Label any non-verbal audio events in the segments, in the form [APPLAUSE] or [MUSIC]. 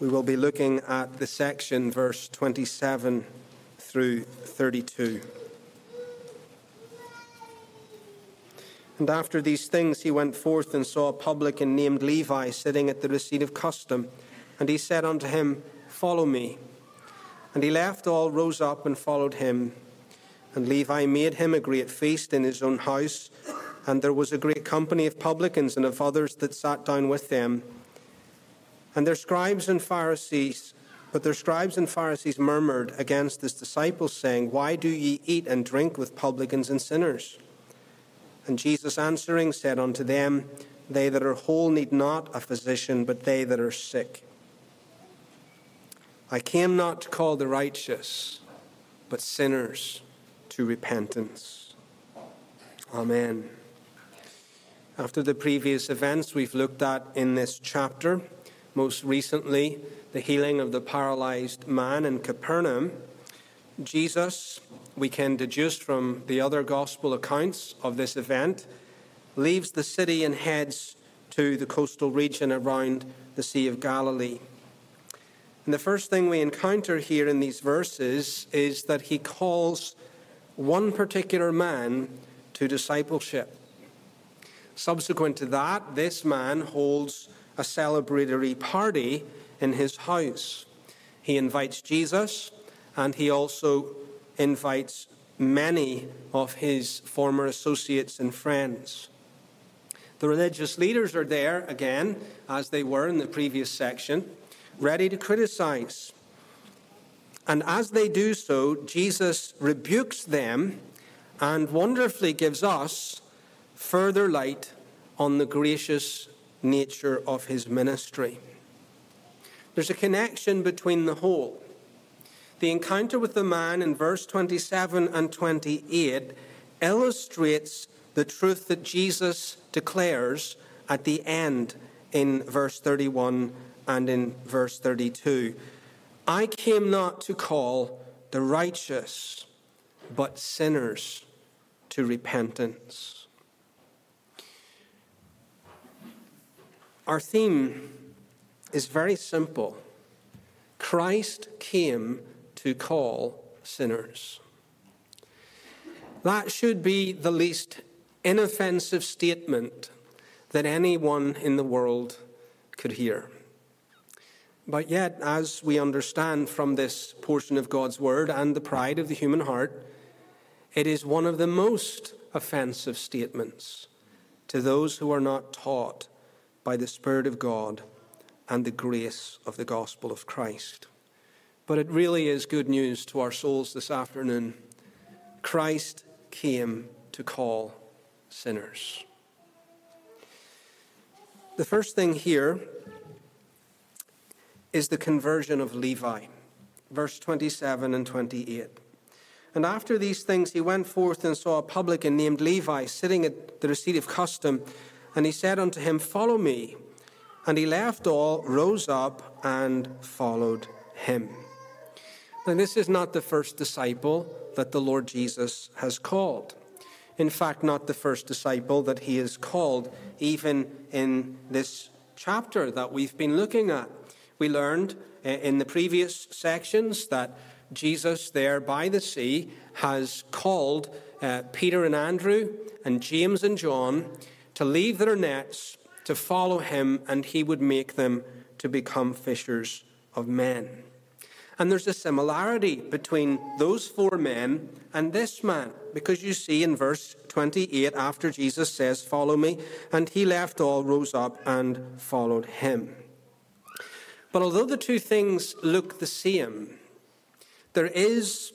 We will be looking at the section, verse 27 through 32. And after these things, he went forth and saw a publican named Levi sitting at the receipt of custom. And he said unto him, Follow me. And he left all, rose up, and followed him. And Levi made him a great feast in his own house. And there was a great company of publicans and of others that sat down with them. And their scribes and Pharisees, but their scribes and Pharisees murmured against his disciples, saying, Why do ye eat and drink with publicans and sinners? And Jesus answering said unto them, They that are whole need not a physician, but they that are sick. I came not to call the righteous, but sinners to repentance. Amen. After the previous events we've looked at in this chapter, most recently, the healing of the paralyzed man in Capernaum. Jesus, we can deduce from the other gospel accounts of this event, leaves the city and heads to the coastal region around the Sea of Galilee. And the first thing we encounter here in these verses is that he calls one particular man to discipleship. Subsequent to that, this man holds a celebratory party in his house. He invites Jesus and he also invites many of his former associates and friends. The religious leaders are there again, as they were in the previous section, ready to criticize. And as they do so, Jesus rebukes them and wonderfully gives us further light on the gracious nature of his ministry. There's a connection between the whole. The encounter with the man in verse 27 and 28 illustrates the truth that Jesus declares at the end in verse 31 and in verse 32. I came not to call the righteous, but sinners to repentance. Our theme is very simple Christ came to call sinners. That should be the least inoffensive statement that anyone in the world could hear. But yet, as we understand from this portion of God's Word and the pride of the human heart, it is one of the most offensive statements to those who are not taught by the Spirit of God and the grace of the gospel of Christ. But it really is good news to our souls this afternoon. Christ came to call sinners. The first thing here is the conversion of Levi, verse 27 and 28. And after these things, he went forth and saw a publican named Levi sitting at the receipt of custom and he said unto him, Follow me. And he left all, rose up, and followed him. Now, this is not the first disciple that the Lord Jesus has called. In fact, not the first disciple that he has called, even in this chapter that we've been looking at. We learned eh, in the previous sections that Jesus, there by the sea, has called uh, Peter and Andrew and James and John to leave their nets, to follow him, and he would make them to become fishers of men. And there's a similarity between those four men and this man, because you see in verse 28, after Jesus says, Follow me, and he left all, rose up, and followed him. But although the two things look the same, there is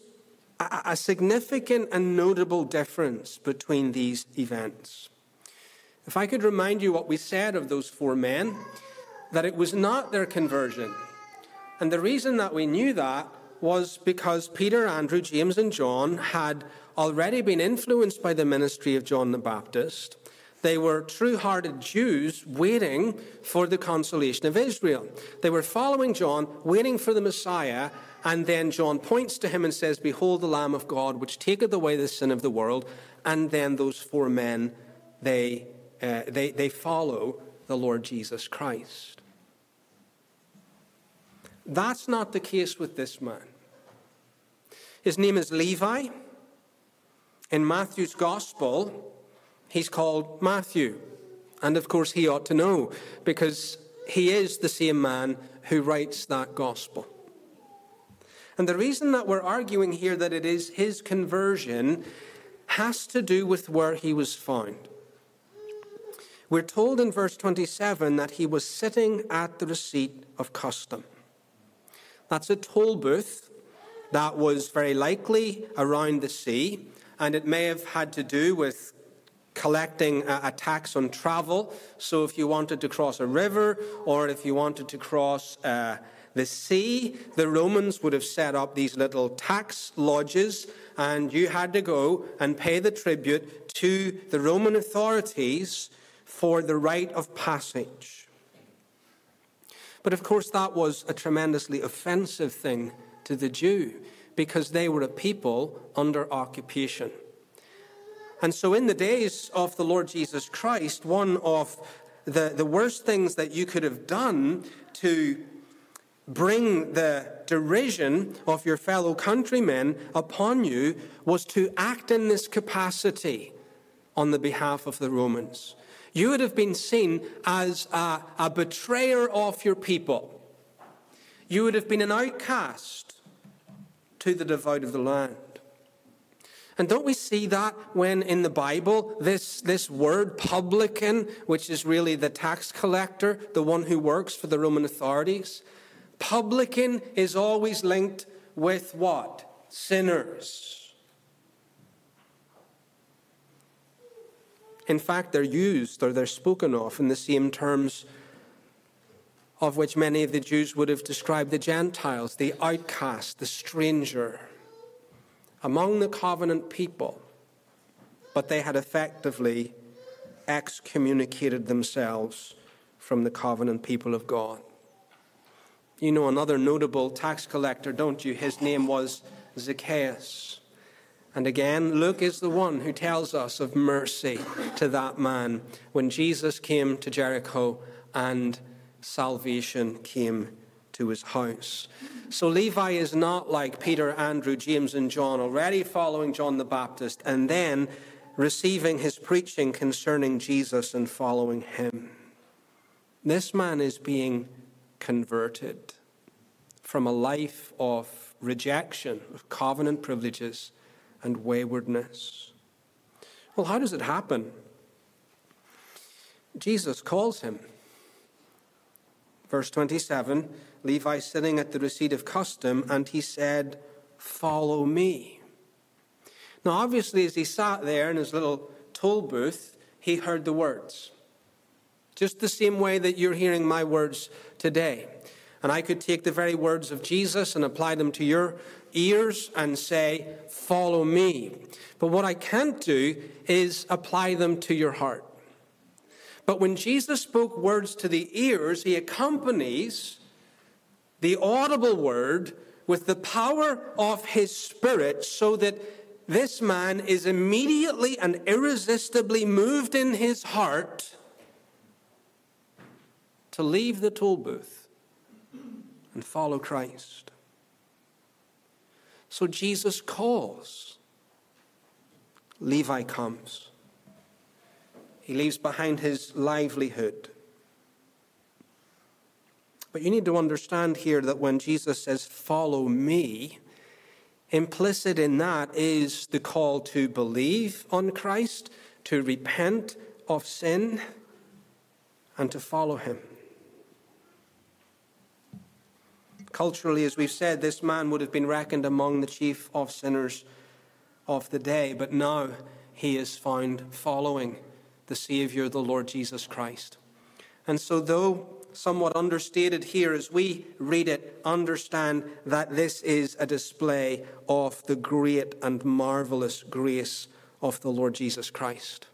a significant and notable difference between these events. If I could remind you what we said of those four men, that it was not their conversion. And the reason that we knew that was because Peter, Andrew, James, and John had already been influenced by the ministry of John the Baptist. They were true hearted Jews waiting for the consolation of Israel. They were following John, waiting for the Messiah, and then John points to him and says, Behold the Lamb of God, which taketh away the sin of the world. And then those four men, they uh, they, they follow the Lord Jesus Christ. That's not the case with this man. His name is Levi. In Matthew's Gospel, he's called Matthew. And of course, he ought to know because he is the same man who writes that Gospel. And the reason that we're arguing here that it is his conversion has to do with where he was found. We're told in verse 27 that he was sitting at the receipt of custom. That's a toll booth that was very likely around the sea, and it may have had to do with collecting a, tax on travel. So, if you wanted to cross a river or if you wanted to cross uh, the sea, the Romans would have set up these little tax lodges, and you had to go and pay the tribute to the Roman authorities for the rite of passage. But of course, that was a tremendously offensive thing to the Jew because they were a people under occupation. And so, in the days of the Lord Jesus Christ, one of the, the worst things that you could have done to bring the derision of your fellow countrymen upon you was to act in this capacity on the behalf of the Romans. You would have been seen as a, a betrayer of your people. You would have been an outcast to the devout of the land. And don't we see that when in the Bible, this, this word publican, which is really the tax collector, the one who works for the Roman authorities, Publican is always linked with what? Sinners. In fact, they're used or they're spoken of in the same terms of which many of the Jews would have described the Gentiles, the outcast, the stranger, among the covenant people. But they had effectively excommunicated themselves from the covenant people of God. You know another notable tax collector, don't you? His name was Zacchaeus. And again, Luke is the one who tells us of mercy to that man when Jesus came to Jericho and salvation came to his house. So Levi is not like Peter, Andrew, James, and John, already following John the Baptist and then receiving his preaching concerning Jesus and following him. This man is being converted from a life of rejection of covenant privileges and waywardness. Well, how does it happen? Jesus calls him. Verse 27 Levi sitting at the receipt of custom, and he said, Follow me. Now, obviously, as he sat there in his little toll booth, he heard the words. Just the same way that you're hearing my words today. And I could take the very words of Jesus and apply them to your ears and say, Follow me. But what I can't do is apply them to your heart. But when Jesus spoke words to the ears, he accompanies the audible word with the power of his spirit so that this man is immediately and irresistibly moved in his heart to leave the toll booth and follow Christ. So Jesus calls. Levi comes. He leaves behind his livelihood. But you need to understand here that when Jesus says, Follow me, implicit in that is the call to believe on Christ, to repent of sin, and to follow him. Culturally, as we've said, this man would have been reckoned among the chief of sinners of the day, but now he is found following the Savior, the Lord Jesus Christ. And so, though somewhat understated here as we read it, understand that this is a display of the great and marvelous grace of the Lord Jesus Christ.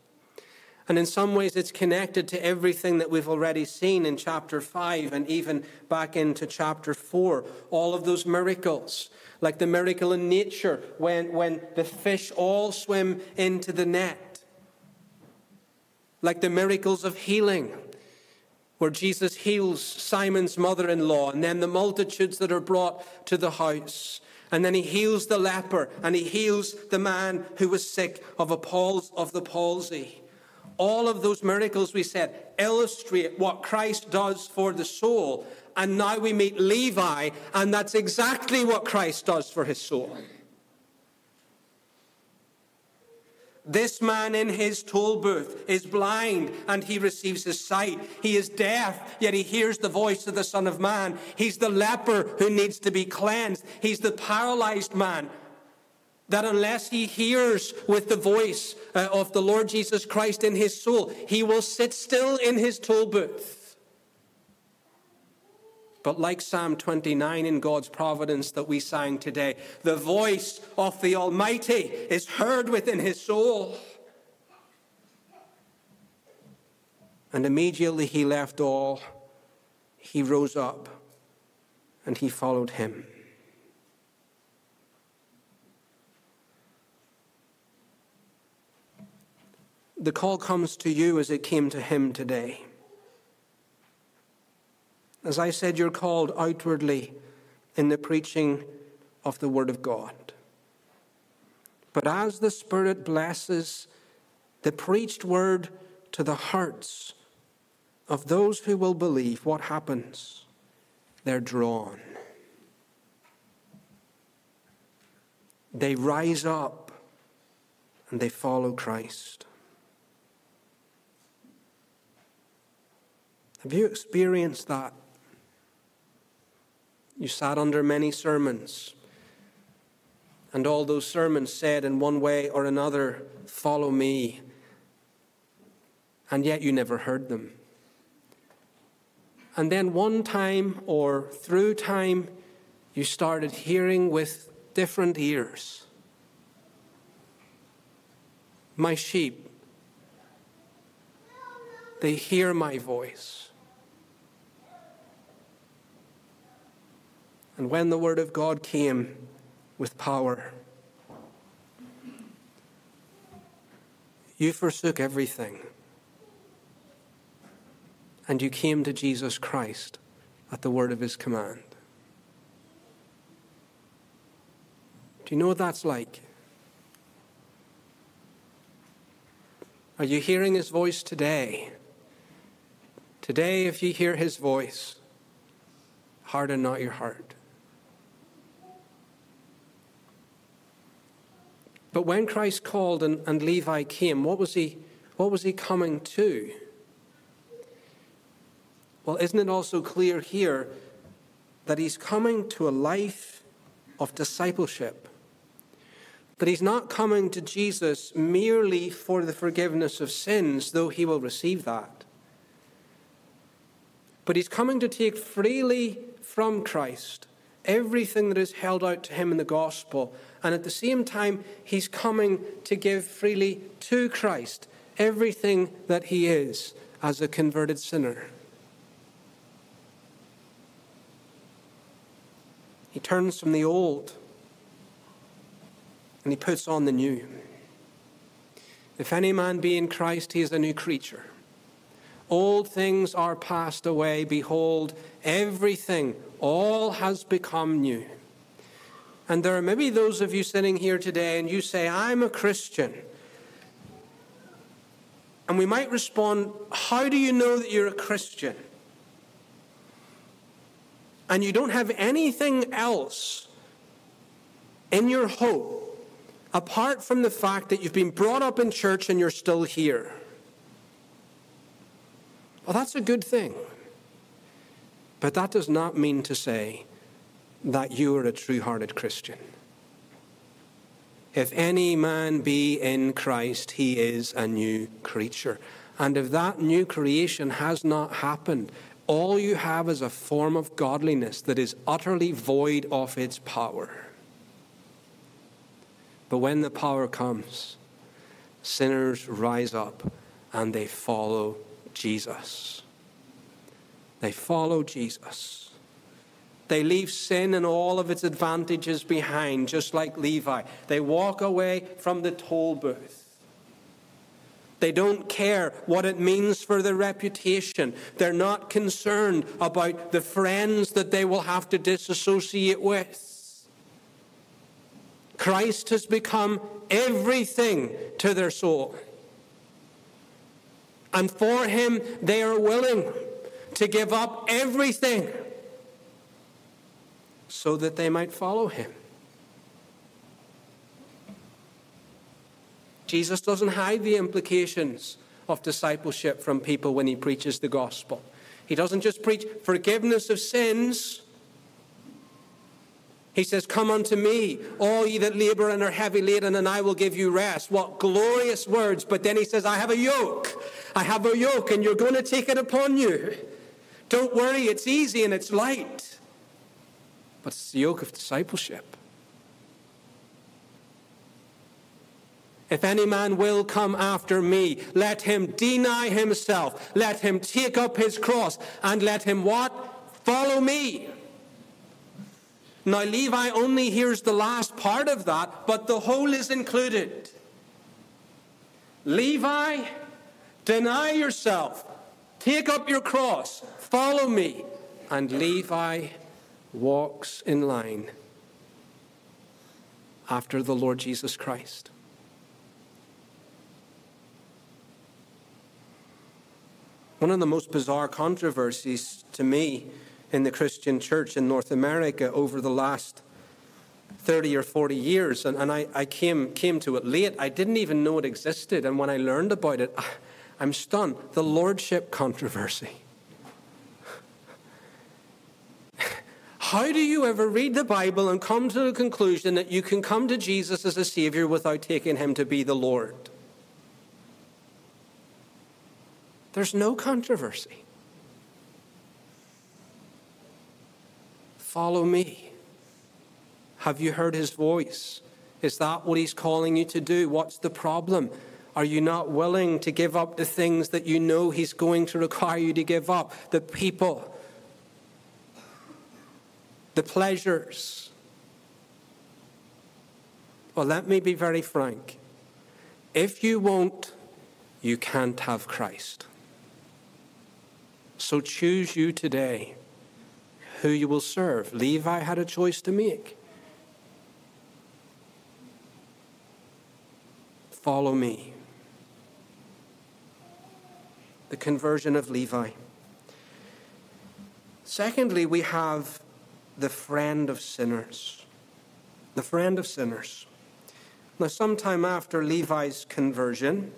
And in some ways, it's connected to everything that we've already seen in chapter 5 and even back into chapter 4. All of those miracles, like the miracle in nature when, when the fish all swim into the net, like the miracles of healing where Jesus heals Simon's mother in law, and then the multitudes that are brought to the house. And then he heals the leper, and he heals the man who was sick of, a pals- of the palsy. All of those miracles, we said, illustrate what Christ does for the soul. And now we meet Levi, and that's exactly what Christ does for his soul. This man in his toll booth is blind and he receives his sight. He is deaf, yet he hears the voice of the Son of Man. He's the leper who needs to be cleansed. He's the paralyzed man that unless he hears with the voice uh, of the Lord Jesus Christ in his soul, he will sit still in his toll booth. But like Psalm 29 in God's providence that we sang today, the voice of the Almighty is heard within his soul. And immediately he left all, he rose up, and he followed him. The call comes to you as it came to him today. As I said, you're called outwardly in the preaching of the Word of God. But as the Spirit blesses the preached Word to the hearts of those who will believe, what happens? They're drawn. They rise up and they follow Christ. Have you experienced that? You sat under many sermons, and all those sermons said in one way or another, Follow me, and yet you never heard them. And then one time or through time, you started hearing with different ears. My sheep, they hear my voice. And when the Word of God came with power, you forsook everything and you came to Jesus Christ at the word of his command. Do you know what that's like? Are you hearing his voice today? Today, if you hear his voice, harden not your heart. But when Christ called and, and Levi came, what was, he, what was he coming to? Well, isn't it also clear here that he's coming to a life of discipleship? That he's not coming to Jesus merely for the forgiveness of sins, though he will receive that. But he's coming to take freely from Christ everything that is held out to him in the gospel and at the same time, he's coming to give freely to Christ everything that he is as a converted sinner. He turns from the old and he puts on the new. If any man be in Christ, he is a new creature. Old things are passed away. Behold, everything, all has become new. And there are maybe those of you sitting here today and you say, I'm a Christian. And we might respond, How do you know that you're a Christian? And you don't have anything else in your hope apart from the fact that you've been brought up in church and you're still here. Well, that's a good thing. But that does not mean to say that you are a true hearted Christian. If any man be in Christ, he is a new creature. And if that new creation has not happened, all you have is a form of godliness that is utterly void of its power. But when the power comes, sinners rise up and they follow Jesus. They follow Jesus. They leave sin and all of its advantages behind, just like Levi. They walk away from the toll booth. They don't care what it means for their reputation. They're not concerned about the friends that they will have to disassociate with. Christ has become everything to their soul. And for him, they are willing to give up everything so that they might follow him. Jesus doesn't hide the implications of discipleship from people when he preaches the gospel. He doesn't just preach forgiveness of sins. He says, Come unto me, all ye that labor and are heavy laden, and I will give you rest. What glorious words. But then he says, I have a yoke. I have a yoke, and you're going to take it upon you. Don't worry, it's easy and it's light. But it's the yoke of discipleship. If any man will come after me, let him deny himself. Let him take up his cross and let him what? Follow me. Now, Levi only hears the last part of that, but the whole is included. Levi, deny yourself, take up your cross, follow me. And Levi walks in line after the Lord Jesus Christ. One of the most bizarre controversies to me in the Christian church in North America over the last 30 or 40 years, and, and I, I came, came to it late. I didn't even know it existed, and when I learned about it, [LAUGHS] I'm stunned. The lordship controversy. How do you ever read the Bible and come to the conclusion that you can come to Jesus as a Savior without taking Him to be the Lord? There's no controversy. Follow me. Have you heard his voice? Is that what he's calling you to do? What's the problem? Are you not willing to give up the things that you know he's going to require you to give up? The people, the pleasures. Well, let me be very frank. If you won't, you can't have Christ. So choose you today who you will serve. Levi had a choice to make. Follow me. The conversion of Levi. Secondly, we have the friend of sinners. The friend of sinners. Now, sometime after Levi's conversion,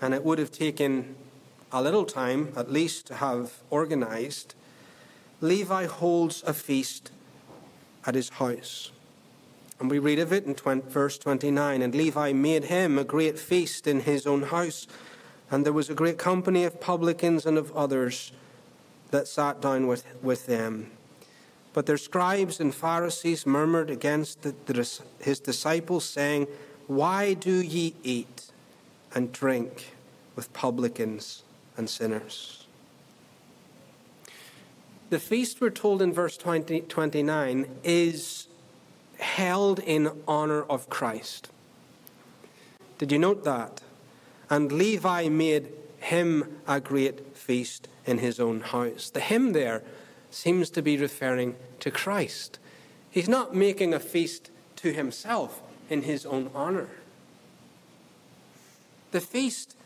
and it would have taken a little time, at least, to have organized, Levi holds a feast at his house. And we read of it in 20, verse 29. And Levi made him a great feast in his own house. And there was a great company of publicans and of others that sat down with, with them. But their scribes and Pharisees murmured against the, the, his disciples, saying, Why do ye eat and drink with publicans and sinners. The feast, we're told in verse 20, 29, is held in honor of Christ. Did you note that? And Levi made him a great feast in his own house. The him there seems to be referring to Christ. He's not making a feast to himself in his own honor. The feast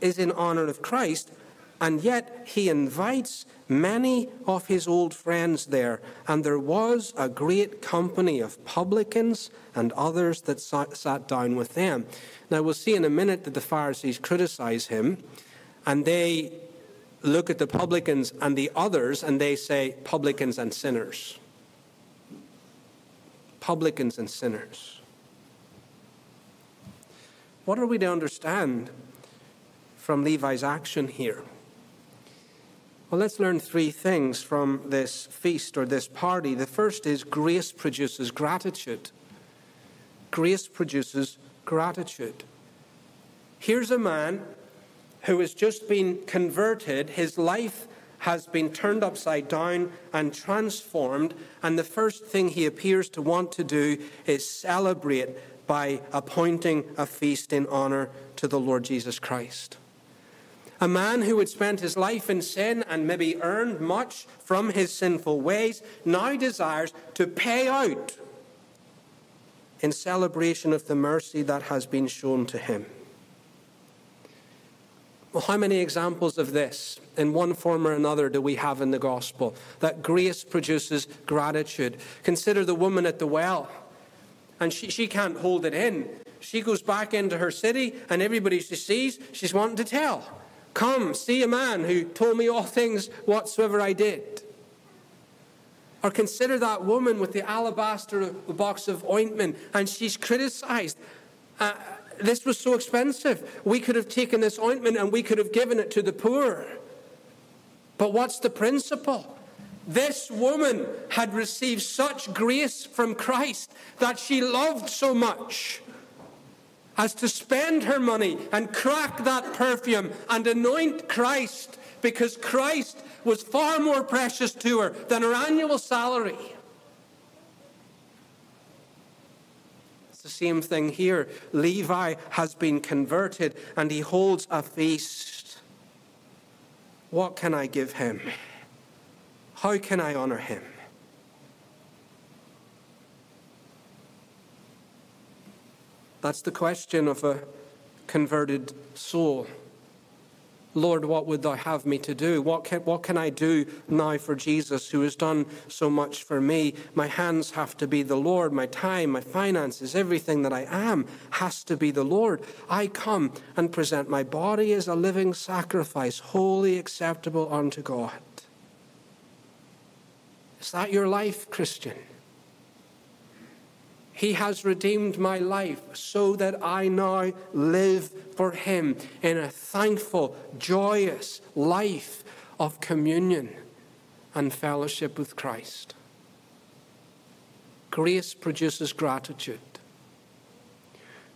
is in honor of Christ, and yet he invites many of his old friends there. And there was a great company of publicans and others that sat down with them. Now, we'll see in a minute that the Pharisees criticize him, and they look at the publicans and the others, and they say, publicans and sinners. Publicans and sinners. What are we to understand from Levi's action here? Well, let's learn three things from this feast or this party. The first is grace produces gratitude. Grace produces gratitude. Here's a man who has just been converted. His life has been turned upside down and transformed, and the first thing he appears to want to do is celebrate by appointing a feast in honor to the Lord Jesus Christ. A man who had spent his life in sin and maybe earned much from his sinful ways now desires to pay out in celebration of the mercy that has been shown to him. Well, how many examples of this, in one form or another, do we have in the gospel? That grace produces gratitude. Consider the woman at the well, and she, she can't hold it in. She goes back into her city, and everybody she sees, she's wanting to tell. Come, see a man who told me all things whatsoever I did. Or consider that woman with the alabaster box of ointment, and she's criticized. Uh, this was so expensive. We could have taken this ointment and we could have given it to the poor. But what's the principle? This woman had received such grace from Christ that she loved so much as to spend her money and crack that perfume and anoint Christ because Christ was far more precious to her than her annual salary. The same thing here. Levi has been converted and he holds a feast. What can I give him? How can I honor him? That's the question of a converted soul. Lord, what would thou have me to do? What can, what can I do now for Jesus who has done so much for me? My hands have to be the Lord. My time, my finances, everything that I am has to be the Lord. I come and present my body as a living sacrifice, holy acceptable unto God. Is that your life, Christian? He has redeemed my life so that I now live for Him in a thankful, joyous life of communion and fellowship with Christ. Grace produces gratitude.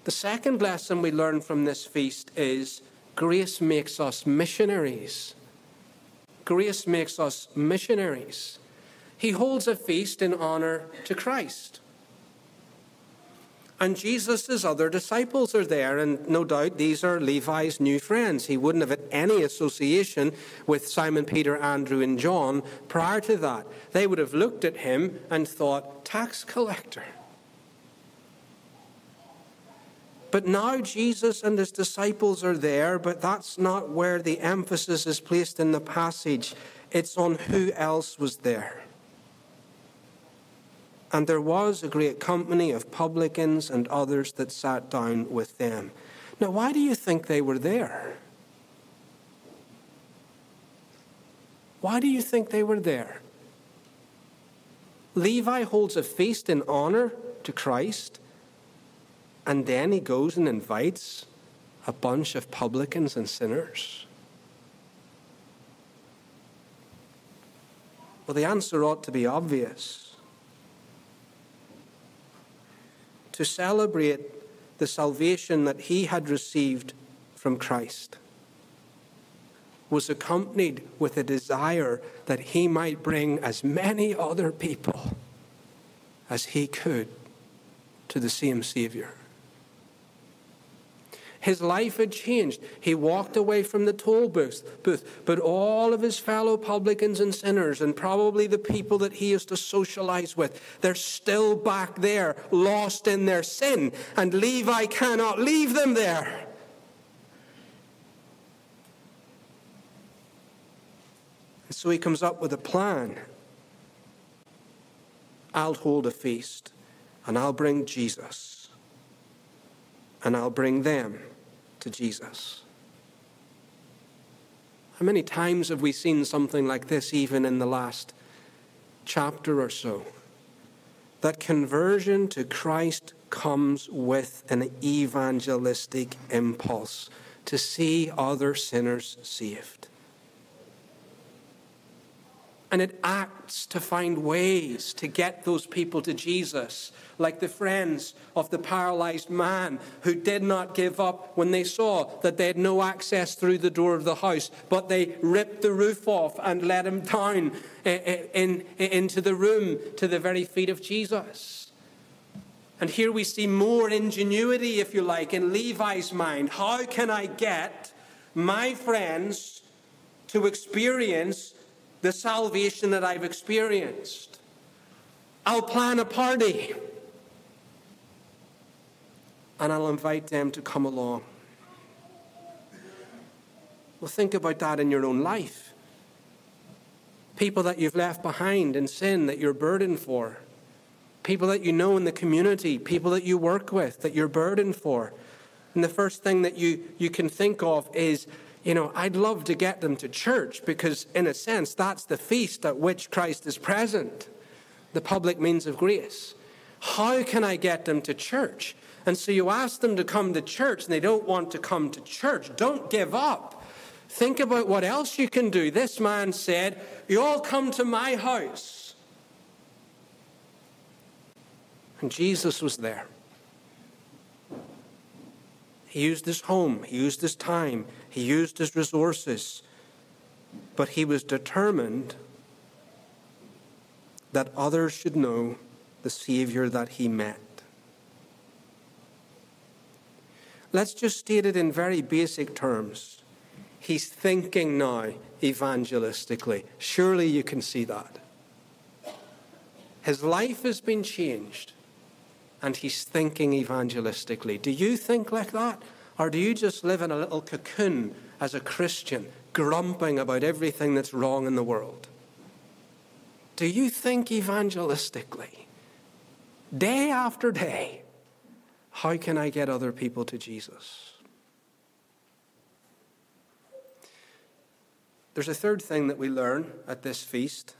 The second lesson we learn from this feast is grace makes us missionaries. Grace makes us missionaries. He holds a feast in honor to Christ. And Jesus' other disciples are there, and no doubt these are Levi's new friends. He wouldn't have had any association with Simon, Peter, Andrew, and John prior to that. They would have looked at him and thought, tax collector. But now Jesus and his disciples are there, but that's not where the emphasis is placed in the passage. It's on who else was there. And there was a great company of publicans and others that sat down with them. Now, why do you think they were there? Why do you think they were there? Levi holds a feast in honor to Christ, and then he goes and invites a bunch of publicans and sinners. Well, the answer ought to be obvious. To celebrate the salvation that he had received from Christ was accompanied with a desire that he might bring as many other people as he could to the same Savior. His life had changed. He walked away from the toll booth, but all of his fellow publicans and sinners, and probably the people that he used to socialize with, they're still back there, lost in their sin, and Levi cannot leave them there. And so he comes up with a plan. I'll hold a feast, and I'll bring Jesus, and I'll bring them to Jesus. How many times have we seen something like this even in the last chapter or so? That conversion to Christ comes with an evangelistic impulse to see other sinners saved. And it acts to find ways to get those people to Jesus, like the friends of the paralyzed man who did not give up when they saw that they had no access through the door of the house, but they ripped the roof off and let him down eh, eh, in, in, into the room to the very feet of Jesus. And here we see more ingenuity, if you like, in Levi's mind. How can I get my friends to experience the salvation that I've experienced. I'll plan a party and I'll invite them to come along. Well, think about that in your own life. People that you've left behind in sin that you're burdened for. People that you know in the community, people that you work with that you're burdened for. And the first thing that you, you can think of is you know, I'd love to get them to church because, in a sense, that's the feast at which Christ is present, the public means of grace. How can I get them to church? And so you ask them to come to church and they don't want to come to church. Don't give up. Think about what else you can do. This man said, You all come to my house. And Jesus was there. He used his home, he used his time, he used his resources, but he was determined that others should know the Savior that he met. Let's just state it in very basic terms. He's thinking now evangelistically. Surely you can see that. His life has been changed and he's thinking evangelistically. Do you think like that? Or do you just live in a little cocoon as a Christian, grumping about everything that's wrong in the world? Do you think evangelistically, day after day, how can I get other people to Jesus? There's a third thing that we learn at this feast.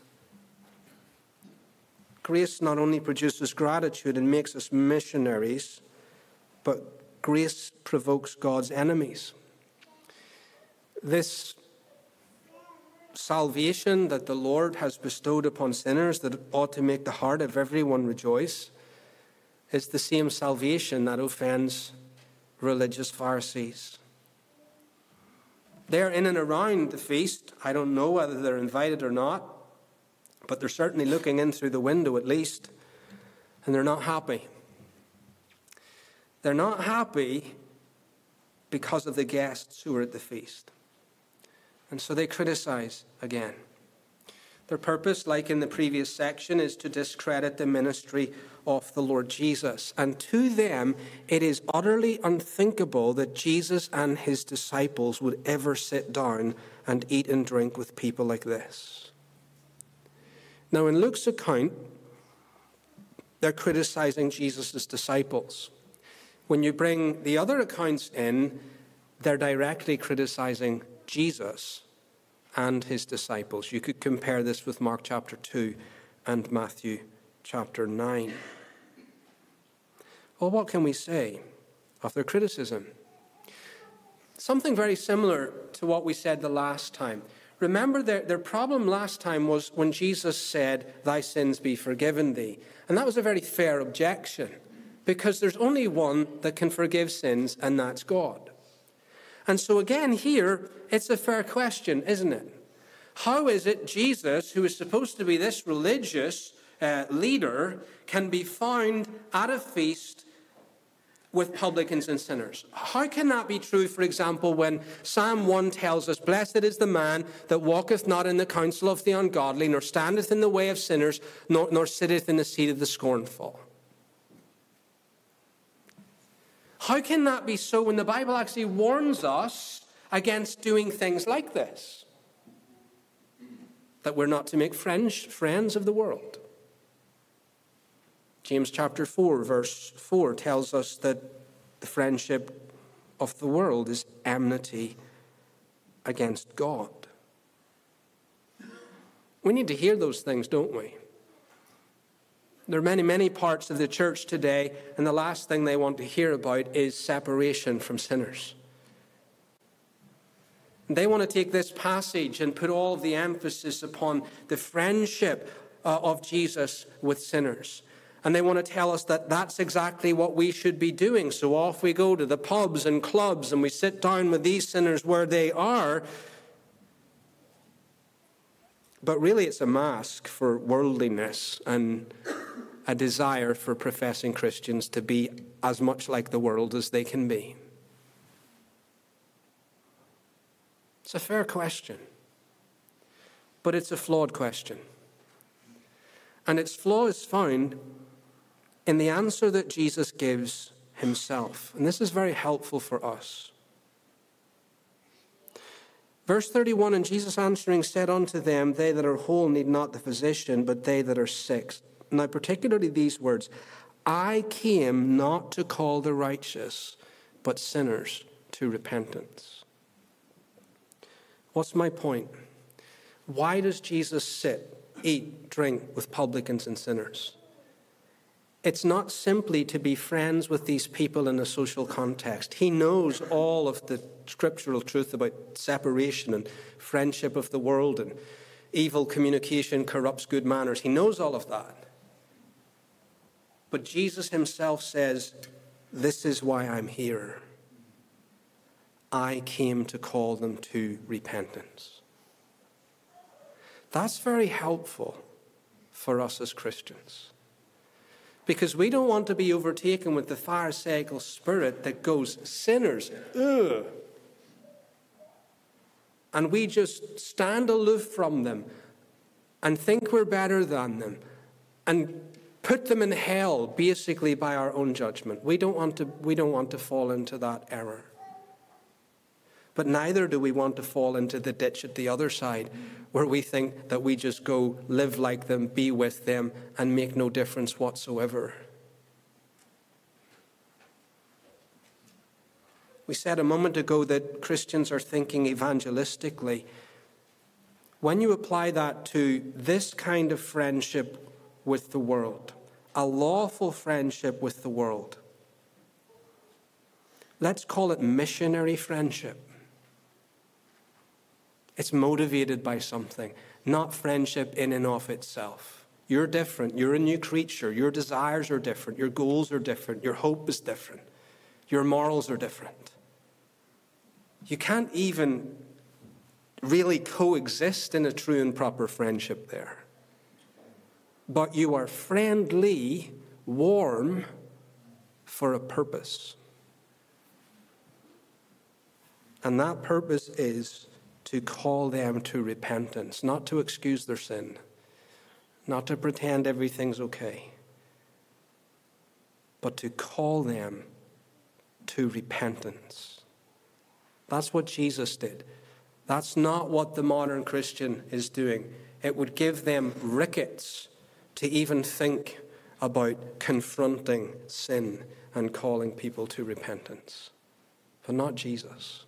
Grace not only produces gratitude and makes us missionaries, but grace provokes God's enemies. This salvation that the Lord has bestowed upon sinners that ought to make the heart of everyone rejoice is the same salvation that offends religious Pharisees. They're in and around the feast. I don't know whether they're invited or not, but they're certainly looking in through the window at least, and they're not happy. They're not happy because of the guests who are at the feast. And so they criticize again. Their purpose, like in the previous section, is to discredit the ministry of the Lord Jesus. And to them, it is utterly unthinkable that Jesus and his disciples would ever sit down and eat and drink with people like this. Now, in Luke's account, they're criticizing Jesus' disciples. When you bring the other accounts in, they're directly criticizing Jesus and his disciples. You could compare this with Mark chapter 2 and Matthew chapter 9. Well, what can we say of their criticism? Something very similar to what we said the last time. Remember, their, their problem last time was when Jesus said, Thy sins be forgiven thee. And that was a very fair objection because there's only one that can forgive sins, and that's God. And so, again, here, it's a fair question, isn't it? How is it Jesus, who is supposed to be this religious uh, leader, can be found at a feast with publicans and sinners. How can that be true, for example, when Psalm 1 tells us, Blessed is the man that walketh not in the counsel of the ungodly, nor standeth in the way of sinners, nor, nor sitteth in the seat of the scornful? How can that be so when the Bible actually warns us against doing things like this? That we're not to make friends, friends of the world. James chapter 4, verse 4 tells us that the friendship of the world is enmity against God. We need to hear those things, don't we? There are many, many parts of the church today, and the last thing they want to hear about is separation from sinners. They want to take this passage and put all of the emphasis upon the friendship uh, of Jesus with sinners. And they want to tell us that that's exactly what we should be doing. So off we go to the pubs and clubs and we sit down with these sinners where they are. But really, it's a mask for worldliness and a desire for professing Christians to be as much like the world as they can be. It's a fair question, but it's a flawed question. And its flaw is found in the answer that Jesus gives himself. And this is very helpful for us. Verse 31 And Jesus answering said unto them, They that are whole need not the physician, but they that are sick. Now, particularly these words I came not to call the righteous, but sinners to repentance. What's my point? Why does Jesus sit, eat, drink with publicans and sinners? It's not simply to be friends with these people in a social context. He knows all of the scriptural truth about separation and friendship of the world and evil communication corrupts good manners. He knows all of that. But Jesus himself says, This is why I'm here. I came to call them to repentance. That's very helpful for us as Christians because we don't want to be overtaken with the Pharisaical spirit that goes, sinners, ugh. And we just stand aloof from them and think we're better than them and put them in hell basically by our own judgment. We don't want to, we don't want to fall into that error. But neither do we want to fall into the ditch at the other side where we think that we just go live like them, be with them, and make no difference whatsoever. We said a moment ago that Christians are thinking evangelistically. When you apply that to this kind of friendship with the world, a lawful friendship with the world, let's call it missionary friendship. It's motivated by something, not friendship in and of itself. You're different. You're a new creature. Your desires are different. Your goals are different. Your hope is different. Your morals are different. You can't even really coexist in a true and proper friendship there. But you are friendly, warm, for a purpose. And that purpose is to call them to repentance, not to excuse their sin, not to pretend everything's okay, but to call them to repentance. That's what Jesus did. That's not what the modern Christian is doing. It would give them rickets to even think about confronting sin and calling people to repentance, but not Jesus.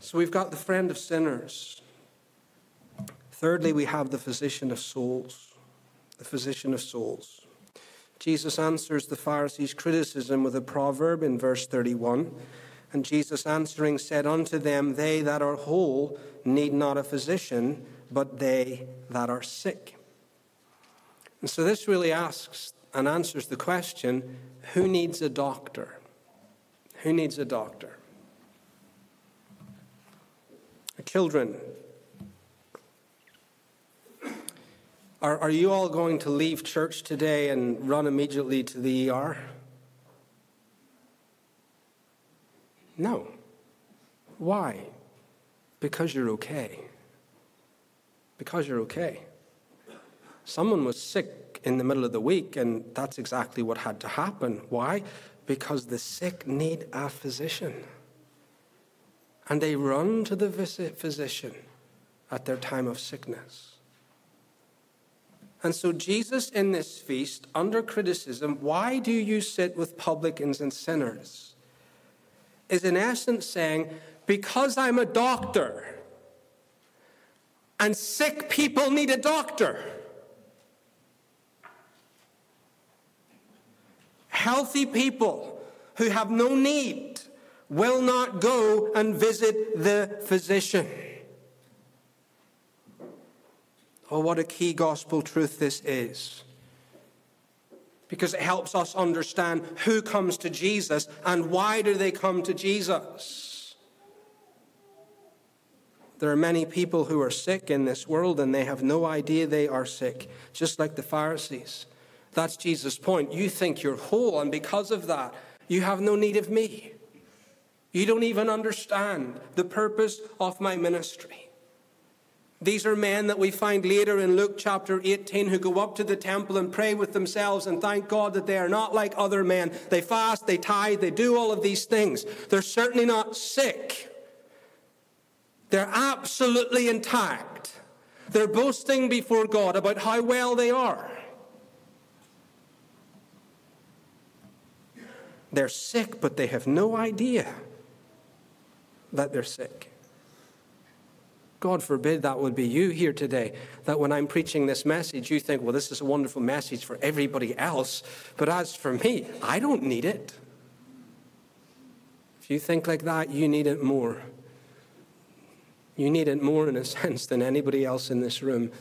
So we've got the friend of sinners. Thirdly, we have the physician of souls. The physician of souls. Jesus answers the Pharisees' criticism with a proverb in verse 31. And Jesus answering said unto them, They that are whole need not a physician, but they that are sick. And so this really asks and answers the question who needs a doctor? Who needs a doctor? Children, are, are you all going to leave church today and run immediately to the ER? No. Why? Because you're okay. Because you're okay. Someone was sick in the middle of the week, and that's exactly what had to happen. Why? Because the sick need a physician and they run to the physician at their time of sickness. And so, Jesus in this feast, under criticism, why do you sit with publicans and sinners? Is in essence saying, because I'm a doctor, and sick people need a doctor. Healthy people who have no need will not go and visit the physician. Oh, what a key gospel truth this is. Because it helps us understand who comes to Jesus and why do they come to Jesus. There are many people who are sick in this world and they have no idea they are sick, just like the Pharisees. That's Jesus' point. You think you're whole, and because of that, you have no need of me. You don't even understand the purpose of my ministry. These are men that we find later in Luke chapter 18 who go up to the temple and pray with themselves and thank God that they are not like other men. They fast, they tithe, they do all of these things. They're certainly not sick. They're absolutely intact. They're boasting before God about how well they are. They're sick, but they have no idea that they're sick. God forbid that would be you here today, that when I'm preaching this message, you think, well, this is a wonderful message for everybody else, but as for me, I don't need it. If you think like that, you need it more. You need it more in a [LAUGHS] sense than anybody else in this room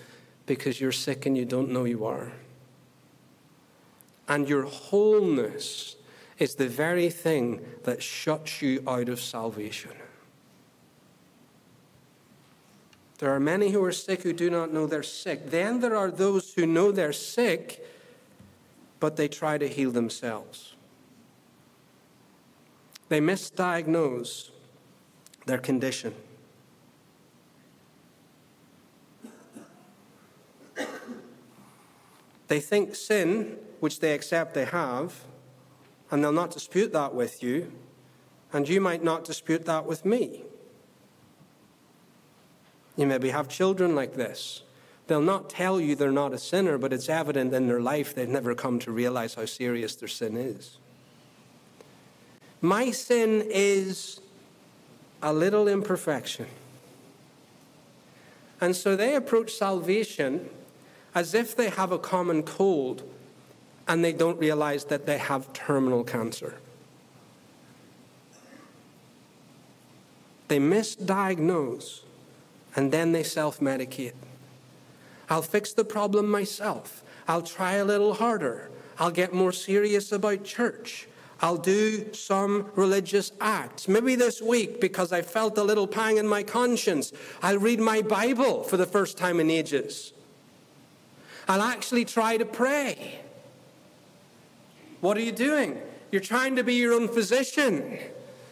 because you're sick and you don't know you are. And your wholeness is the very thing that shuts you out of salvation. There are many who are sick who do not know they're sick. Then there are those who know they're sick, but they try to heal themselves. They misdiagnose their condition. They think sin, which they accept they have, and they'll not dispute that with you, and you might not dispute that with me. You maybe have children like this. They'll not tell you they're not a sinner, but it's evident in their life they've never come to realize how serious their sin is. My sin is a little imperfection. And so they approach salvation as if they have a common cold and they don't realize that they have terminal cancer. They misdiagnose and then they self medicate. I'll fix the problem myself. I'll try a little harder. I'll get more serious about church. I'll do some religious acts. Maybe this week, because I felt a little pang in my conscience, I'll read my Bible for the first time in ages. I'll actually try to pray. What are you doing? You're trying to be your own physician.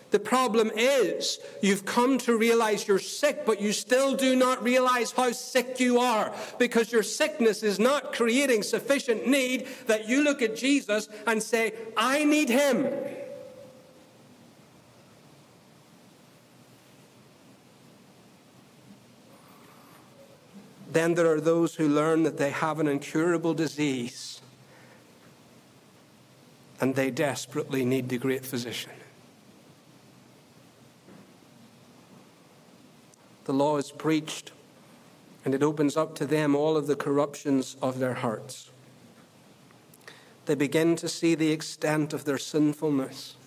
The problem is you've come to realize you're sick, but you still do not realize how sick you are because your sickness is not creating sufficient need that you look at Jesus and say, I need him. Then there are those who learn that they have an incurable disease and they desperately need the great physician. The law is preached, and it opens up to them all of the corruptions of their hearts. They begin to see the extent of their sinfulness.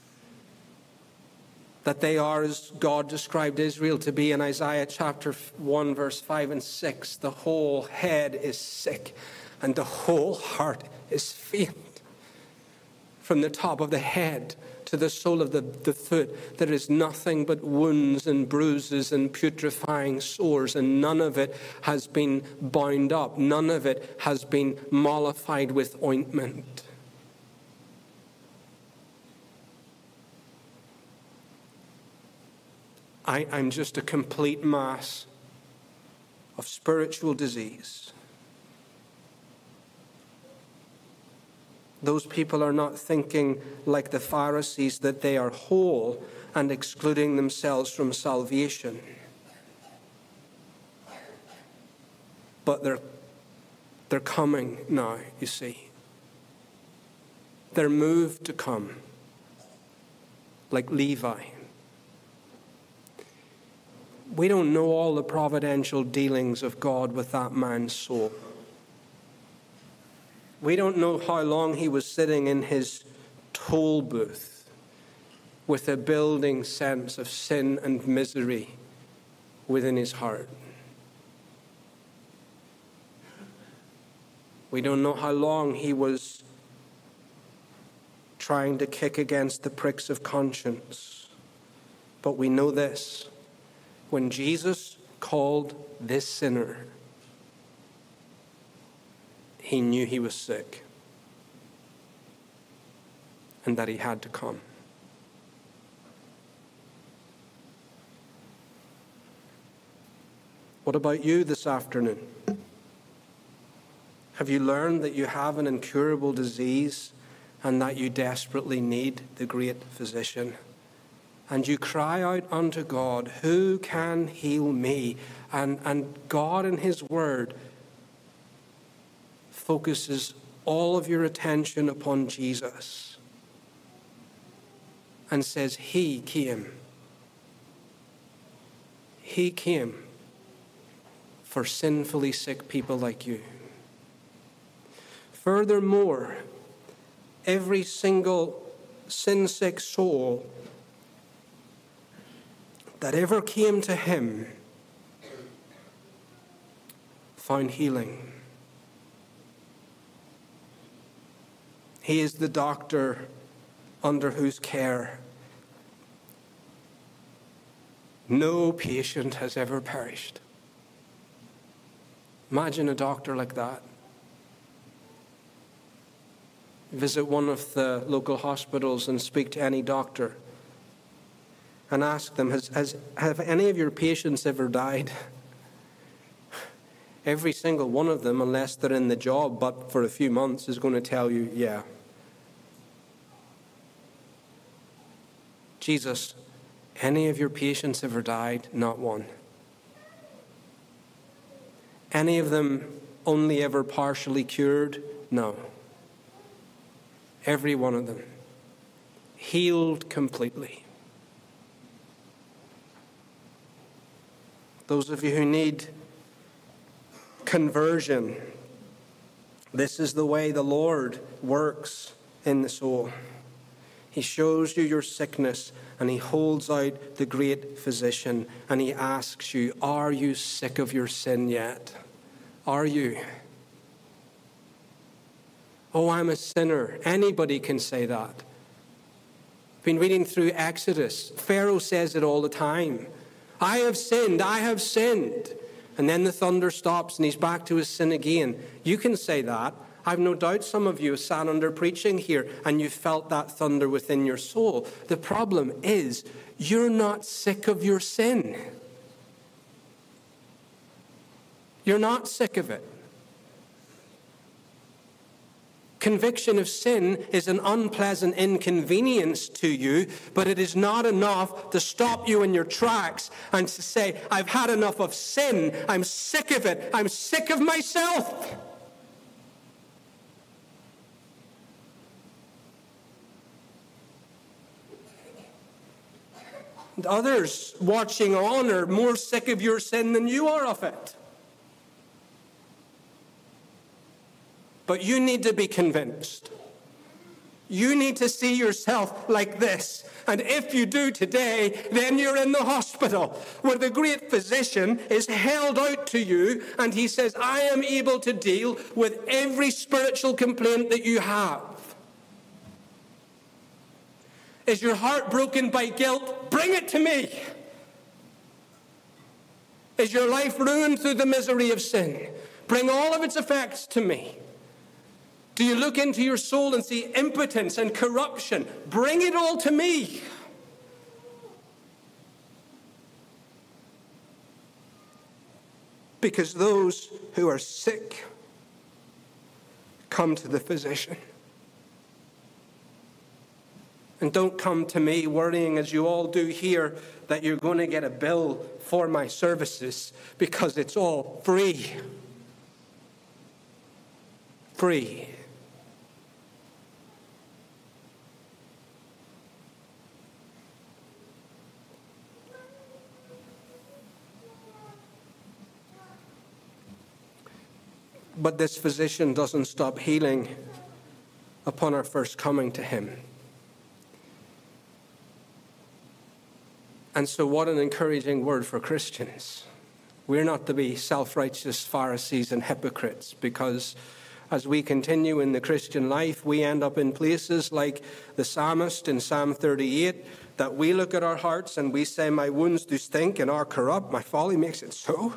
That they are, as God described Israel to be in Isaiah chapter 1, verse 5 and 6. The whole head is sick, and the whole heart is faint. From the top of the head to the sole of the, the foot, there is nothing but wounds and bruises and putrefying sores, and none of it has been bound up. None of it has been mollified with ointment. I, I'm just a complete mass of spiritual disease. Those people are not thinking like the Pharisees that they are whole and excluding themselves from salvation. But they're, they're coming now, you see. They're moved to come, like Levi. We don't know all the providential dealings of God with that man's soul. We don't know how long he was sitting in his toll booth with a building sense of sin and misery within his heart. We don't know how long he was trying to kick against the pricks of conscience. But we know this when Jesus called this sinner, he knew he was sick and that he had to come. What about you this afternoon? Have you learned that you have an incurable disease and that you desperately need the great physician? And you cry out unto God, Who can heal me? And, and God, in His Word, focuses all of your attention upon Jesus and says, He came. He came for sinfully sick people like you. Furthermore, every single sin sick soul that ever came to him found healing. He is the doctor under whose care no patient has ever perished. Imagine a doctor like that. Visit one of the local hospitals and speak to any doctor and ask them has, has, Have any of your patients ever died? [LAUGHS] Every single one of them, unless they're in the job but for a few months, is going to tell you, Yeah. Jesus, any of your patients ever died? Not one. Any of them only ever partially cured? No. Every one of them. Healed completely. Those of you who need conversion, this is the way the Lord works in the soul. He shows you your sickness and he holds out the great physician and he asks you, Are you sick of your sin yet? Are you? Oh, I'm a sinner. Anybody can say that. I've been reading through Exodus. Pharaoh says it all the time. I have sinned, I have sinned. And then the thunder stops and he's back to his sin again. You can say that. I've no doubt some of you sat under preaching here and you felt that thunder within your soul. The problem is you're not sick of your sin. You're not sick of it. Conviction of sin is an unpleasant inconvenience to you, but it is not enough to stop you in your tracks and to say, I've had enough of sin. I'm sick of it. I'm sick of myself. Others watching on are more sick of your sin than you are of it. But you need to be convinced. You need to see yourself like this. And if you do today, then you're in the hospital where the great physician is held out to you and he says, I am able to deal with every spiritual complaint that you have. Is your heart broken by guilt? Bring it to me. Is your life ruined through the misery of sin? Bring all of its effects to me. Do you look into your soul and see impotence and corruption? Bring it all to me. Because those who are sick come to the physician. And don't come to me worrying, as you all do here, that you're going to get a bill for my services because it's all free. Free. But this physician doesn't stop healing upon our first coming to him. And so, what an encouraging word for Christians. We're not to be self righteous Pharisees and hypocrites because as we continue in the Christian life, we end up in places like the psalmist in Psalm 38 that we look at our hearts and we say, My wounds do stink and are corrupt, my folly makes it so.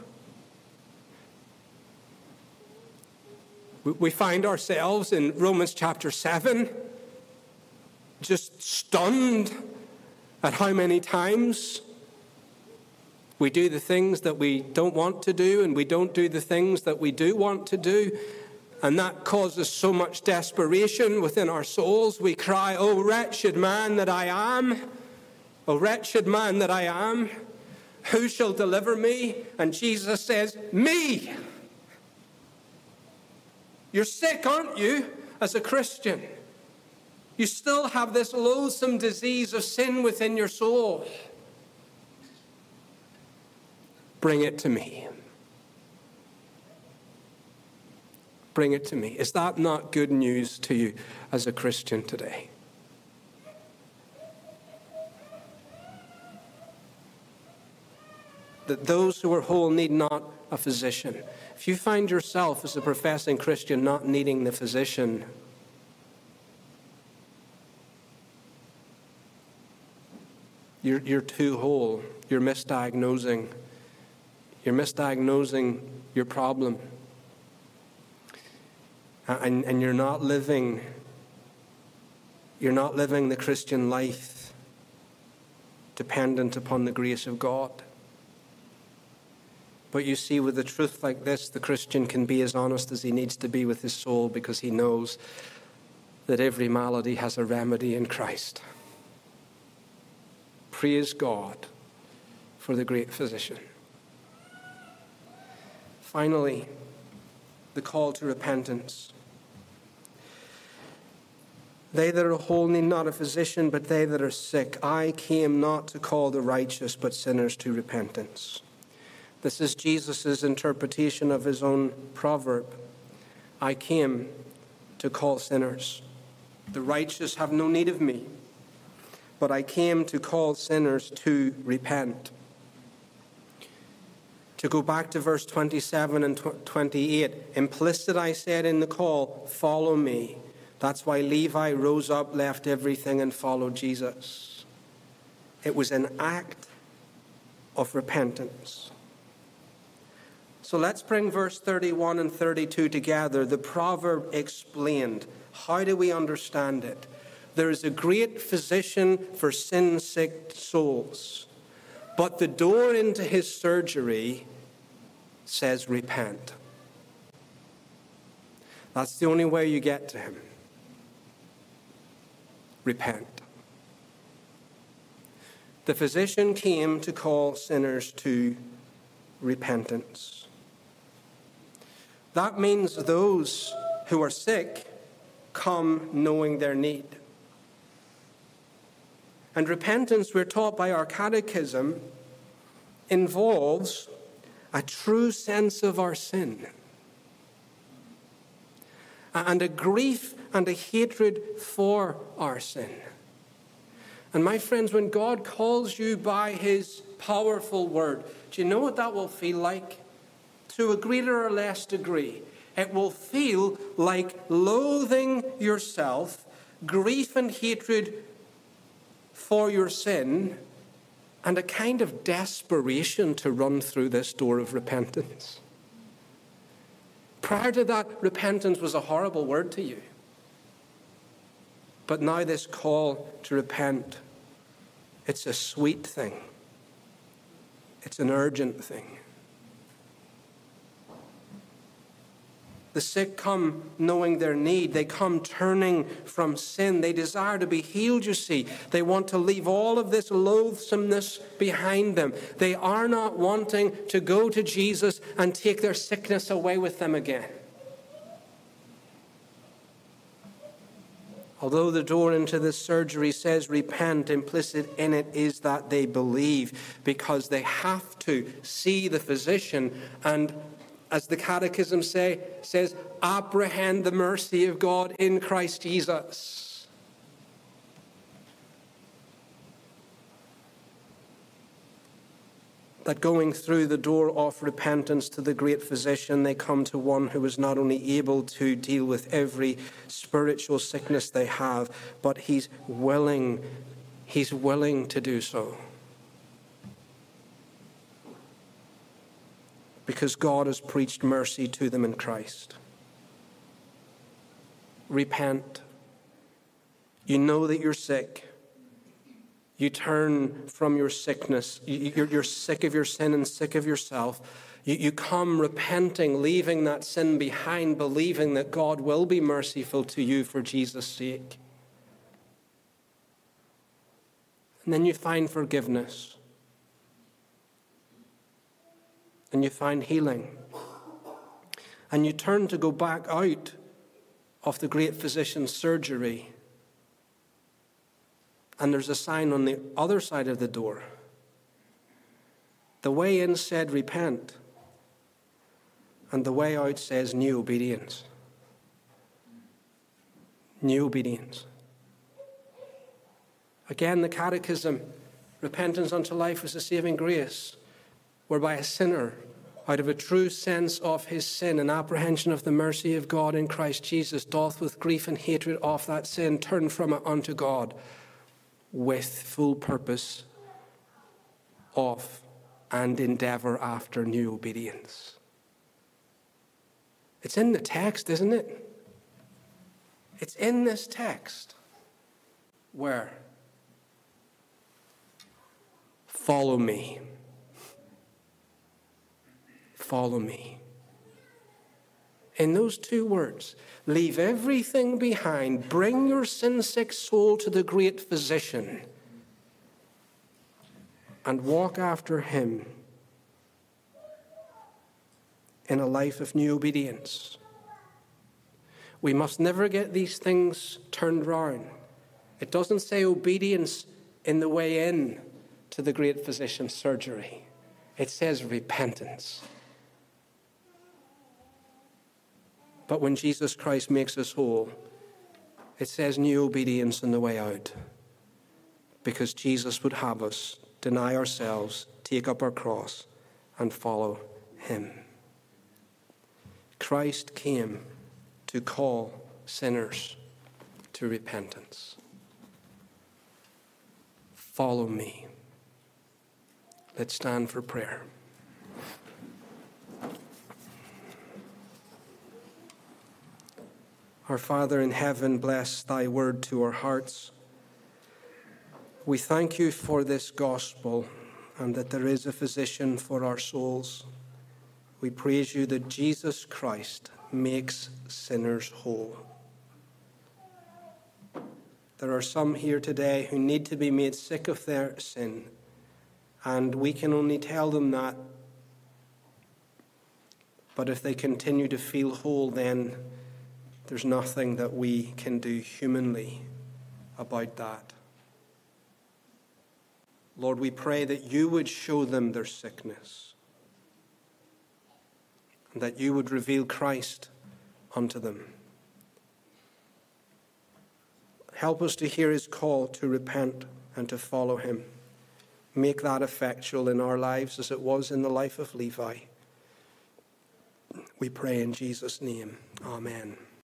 We find ourselves in Romans chapter 7 just stunned at how many times we do the things that we don't want to do and we don't do the things that we do want to do. And that causes so much desperation within our souls. We cry, Oh, wretched man that I am! Oh, wretched man that I am! Who shall deliver me? And Jesus says, Me! You're sick, aren't you, as a Christian? You still have this loathsome disease of sin within your soul. Bring it to me. Bring it to me. Is that not good news to you as a Christian today? That those who are whole need not a physician. If you find yourself as a professing Christian not needing the physician, you're, you're too whole. You're misdiagnosing. You're misdiagnosing your problem. And, and you're not living you're not living the Christian life dependent upon the grace of God. But you see, with a truth like this, the Christian can be as honest as he needs to be with his soul because he knows that every malady has a remedy in Christ. Praise God for the great physician. Finally, the call to repentance. They that are whole need not a physician, but they that are sick. I came not to call the righteous, but sinners to repentance. This is Jesus' interpretation of his own proverb. I came to call sinners. The righteous have no need of me, but I came to call sinners to repent. To go back to verse 27 and 28, implicit I said in the call, follow me. That's why Levi rose up, left everything, and followed Jesus. It was an act of repentance. So let's bring verse 31 and 32 together. The proverb explained. How do we understand it? There is a great physician for sin sick souls, but the door into his surgery says repent. That's the only way you get to him. Repent. The physician came to call sinners to repentance. That means those who are sick come knowing their need. And repentance, we're taught by our catechism, involves a true sense of our sin, and a grief and a hatred for our sin. And my friends, when God calls you by his powerful word, do you know what that will feel like? To a greater or less degree. It will feel like loathing yourself, grief and hatred for your sin, and a kind of desperation to run through this door of repentance. Prior to that, repentance was a horrible word to you. But now, this call to repent, it's a sweet thing, it's an urgent thing. The sick come knowing their need. They come turning from sin. They desire to be healed, you see. They want to leave all of this loathsomeness behind them. They are not wanting to go to Jesus and take their sickness away with them again. Although the door into this surgery says repent, implicit in it is that they believe because they have to see the physician and as the Catechism say, says, apprehend the mercy of God in Christ Jesus. that going through the door of repentance to the great physician, they come to one who is not only able to deal with every spiritual sickness they have, but he's willing, he's willing to do so. Because God has preached mercy to them in Christ. Repent. You know that you're sick. You turn from your sickness. You're, sick of your sin and sick of yourself. You, you come repenting, leaving that sin behind, believing that God will be merciful to you for Jesus' sake. And then you find forgiveness. And you find healing. And you turn to go back out of the great physician's surgery and there's a sign on the other side of the door. The way in said, Repent. And the way out says, New obedience. New obedience. Again, the Catechism repentance unto life is a saving grace, whereby a sinner, out of a true sense of his sin and apprehension of the mercy of God in Christ Jesus, doth with grief and hatred of that sin turn from it unto God with full purpose of and endeavor after new obedience. It's in the text, isn't it? It's in this text. Where? Follow me. Follow me. In those two words, Leave everything behind. Bring your sin sick soul to the great physician and walk after him in a life of new obedience. We must never get these things turned round. It doesn't say obedience in the way in to the great physician's surgery, it says repentance. But when Jesus Christ makes us whole, it says new obedience in the way out. Because Jesus would have us deny ourselves, take up our cross, and follow him. Christ came to call sinners to repentance. Follow me. Let's stand for prayer. Our Father in heaven, bless thy word to our hearts. We thank you for this gospel and that there is a physician for our souls. We praise you that Jesus Christ makes sinners whole. There are some here today who need to be made sick of their sin, and we can only tell them that. But if they continue to feel whole, then there's nothing that we can do humanly about that. Lord, we pray that you would show them their sickness and that you would reveal Christ unto them. Help us to hear his call to repent and to follow him. Make that effectual in our lives as it was in the life of Levi. We pray in Jesus' name. Amen.